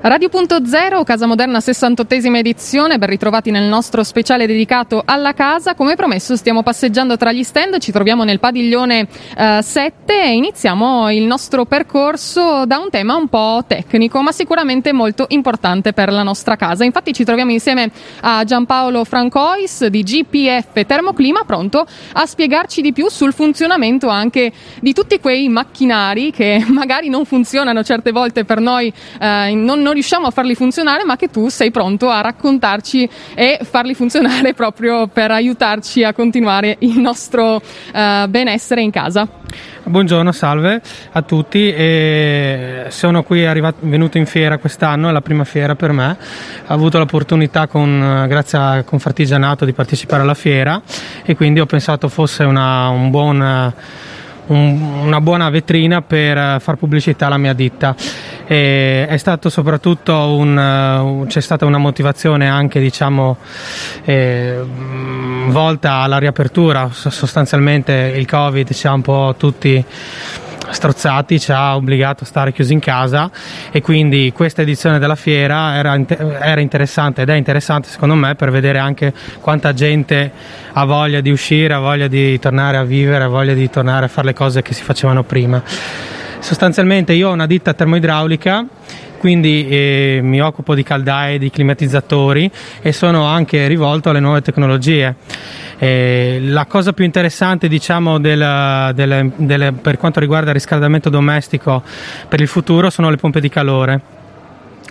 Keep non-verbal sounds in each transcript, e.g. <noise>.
Radio.0, Casa Moderna 68esima edizione, ben ritrovati nel nostro speciale dedicato alla casa. Come promesso stiamo passeggiando tra gli stand, ci troviamo nel padiglione eh, 7 e iniziamo il nostro percorso da un tema un po' tecnico ma sicuramente molto importante per la nostra casa. Infatti ci troviamo insieme a Giampaolo Francois di GPF Termoclima pronto a spiegarci di più sul funzionamento anche di tutti quei macchinari che <laughs> magari non funzionano certe volte per noi, eh, non non riusciamo a farli funzionare, ma che tu sei pronto a raccontarci e farli funzionare <laughs> proprio per aiutarci a continuare il nostro uh, benessere in casa. Buongiorno, salve a tutti. E sono qui arrivato, venuto in fiera quest'anno, è la prima fiera per me. Ho avuto l'opportunità, con, grazie a Confartigianato, di partecipare alla fiera e quindi ho pensato fosse una, un buon un, una buona vetrina per far pubblicità alla mia ditta. E è stato soprattutto un, c'è stata una motivazione anche diciamo eh, volta alla riapertura sostanzialmente il covid ci ha un po' tutti strozzati ci ha obbligato a stare chiusi in casa e quindi questa edizione della fiera era, era, interessante ed è interessante secondo me per vedere anche quanta gente ha voglia di uscire, ha voglia di tornare a vivere, ha voglia di tornare a fare le cose che si facevano prima. Sostanzialmente io ho una ditta termoidraulica quindi eh, mi occupo di caldaie, di climatizzatori e sono anche rivolto alle nuove tecnologie. Eh, la cosa più interessante diciamo, del, del, del, per quanto riguarda il riscaldamento domestico per il futuro sono le pompe di calore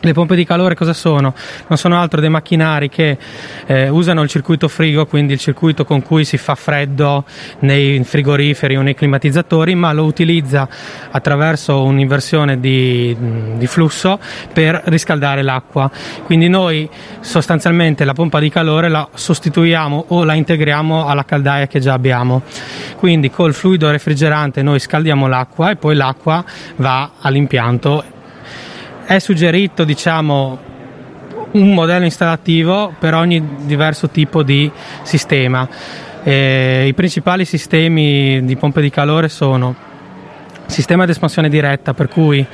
le pompe di calore cosa sono? Non sono altro dei macchinari che eh, usano il circuito frigo, quindi il circuito con cui si fa freddo nei frigoriferi o nei climatizzatori, ma lo utilizza attraverso un'inversione di, di flusso per riscaldare l'acqua. Quindi noi sostanzialmente la pompa di calore la sostituiamo o la integriamo alla caldaia che già abbiamo. Quindi col fluido refrigerante noi scaldiamo l'acqua e poi l'acqua va all'impianto è suggerito diciamo, un modello installativo per ogni diverso tipo di sistema. Eh, I principali sistemi di pompe di calore sono sistema di espansione diretta per cui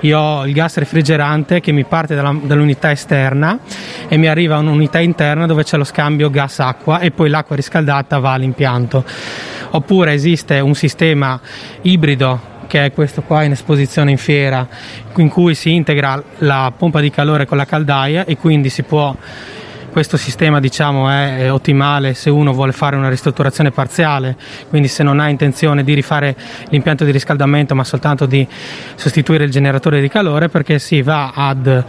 io ho il gas refrigerante che mi parte dalla, dall'unità esterna e mi arriva a un'unità interna dove c'è lo scambio gas-acqua e poi l'acqua riscaldata va all'impianto. Oppure esiste un sistema ibrido che è questo qua in esposizione in fiera, in cui si integra la pompa di calore con la caldaia e quindi si può questo sistema diciamo, è ottimale se uno vuole fare una ristrutturazione parziale, quindi se non ha intenzione di rifare l'impianto di riscaldamento ma soltanto di sostituire il generatore di calore perché si va ad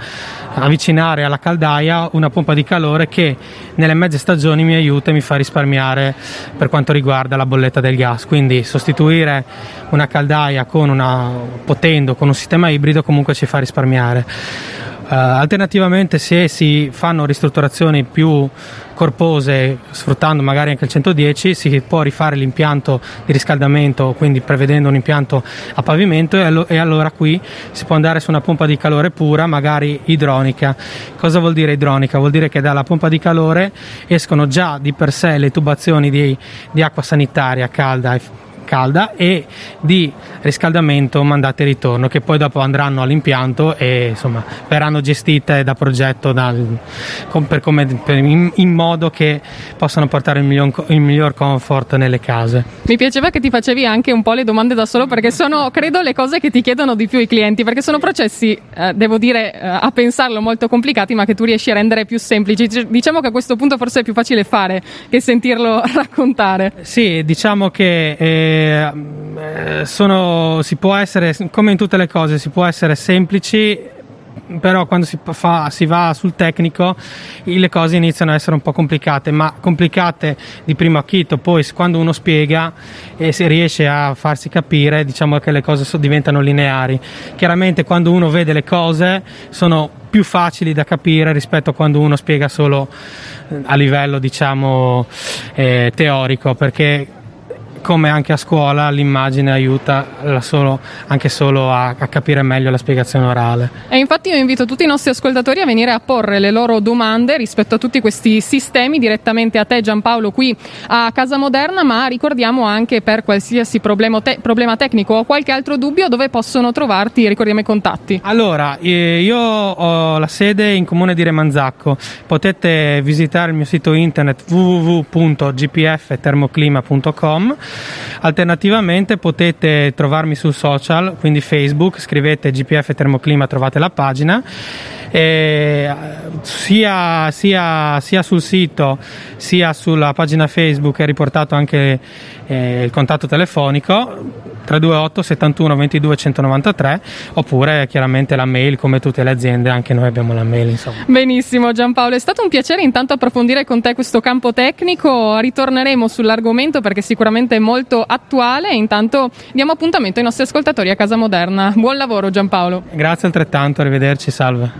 avvicinare alla caldaia una pompa di calore che nelle mezze stagioni mi aiuta e mi fa risparmiare per quanto riguarda la bolletta del gas. Quindi sostituire una caldaia con una, potendo con un sistema ibrido comunque ci fa risparmiare. Uh, alternativamente se si fanno ristrutturazioni più corpose sfruttando magari anche il 110 si può rifare l'impianto di riscaldamento quindi prevedendo un impianto a pavimento e, allo- e allora qui si può andare su una pompa di calore pura magari idronica cosa vuol dire idronica? vuol dire che dalla pompa di calore escono già di per sé le tubazioni di, di acqua sanitaria calda calda e di riscaldamento mandate e ritorno che poi dopo andranno all'impianto e insomma verranno gestite da progetto dal, per come, per, in, in, modo che possano portare il miglior, il miglior, comfort nelle case. Mi piaceva che ti facevi anche un po' le domande da solo perché sono credo le cose che ti chiedono di più i clienti perché sono processi eh, devo dire eh, a pensarlo molto complicati ma che tu riesci a rendere più semplici. Diciamo che a questo punto forse è più facile fare che sentirlo <laughs> raccontare. Sì, diciamo che eh, eh, sono, si può essere, come in tutte le cose, si può essere semplici, però quando si, fa, si, va sul tecnico le cose iniziano a essere un po' complicate, ma complicate di primo acchito, poi quando uno spiega e si riesce a farsi capire, diciamo che le cose diventano lineari. Chiaramente quando uno vede le cose sono più facili da capire rispetto a quando uno spiega solo eh, a livello diciamo eh, teorico, perché come anche a scuola l'immagine aiuta solo, anche solo a, a, capire meglio la spiegazione orale. E infatti io invito tutti i nostri ascoltatori a venire a porre le loro domande rispetto a tutti questi sistemi direttamente a te Giampaolo qui a Casa Moderna, ma ricordiamo anche per qualsiasi problema, te- problema tecnico o qualche altro dubbio dove possono trovarti, ricordiamo i contatti. Allora, io ho la sede in comune di Remanzacco, potete visitare il mio sito internet www.gpftermoclima.com Alternativamente potete trovarmi sul social, quindi Facebook, scrivete GPF Termoclima, trovate la pagina. Sia, sia, sia, sul sito sia sulla pagina Facebook è riportato anche eh, il contatto telefonico 328 71 22 193 oppure chiaramente la mail come tutte le aziende anche noi abbiamo la mail insomma. benissimo Giampaolo. È stato un piacere intanto approfondire con te questo campo tecnico. Ritorneremo sull'argomento perché sicuramente è molto attuale. E intanto diamo appuntamento ai nostri ascoltatori a Casa Moderna. Buon lavoro Giampaolo. Grazie altrettanto arrivederci salve